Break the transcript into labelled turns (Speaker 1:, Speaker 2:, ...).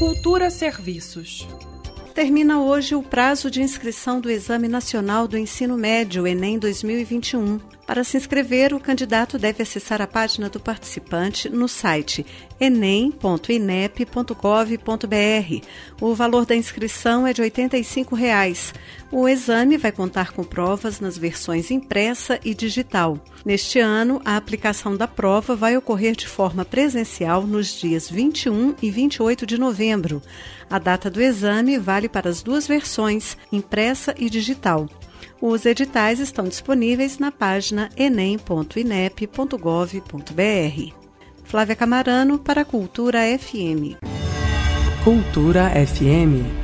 Speaker 1: Cultura Serviços.
Speaker 2: Termina hoje o prazo de inscrição do Exame Nacional do Ensino Médio, Enem 2021. Para se inscrever, o candidato deve acessar a página do participante no site enem.inep.gov.br. O valor da inscrição é de 85 reais. O exame vai contar com provas nas versões impressa e digital. Neste ano, a aplicação da prova vai ocorrer de forma presencial nos dias 21 e 28 de novembro. A data do exame vale para as duas versões, impressa e digital. Os editais estão disponíveis na página enem.inep.gov.br. Flávia Camarano para a Cultura FM.
Speaker 3: Cultura FM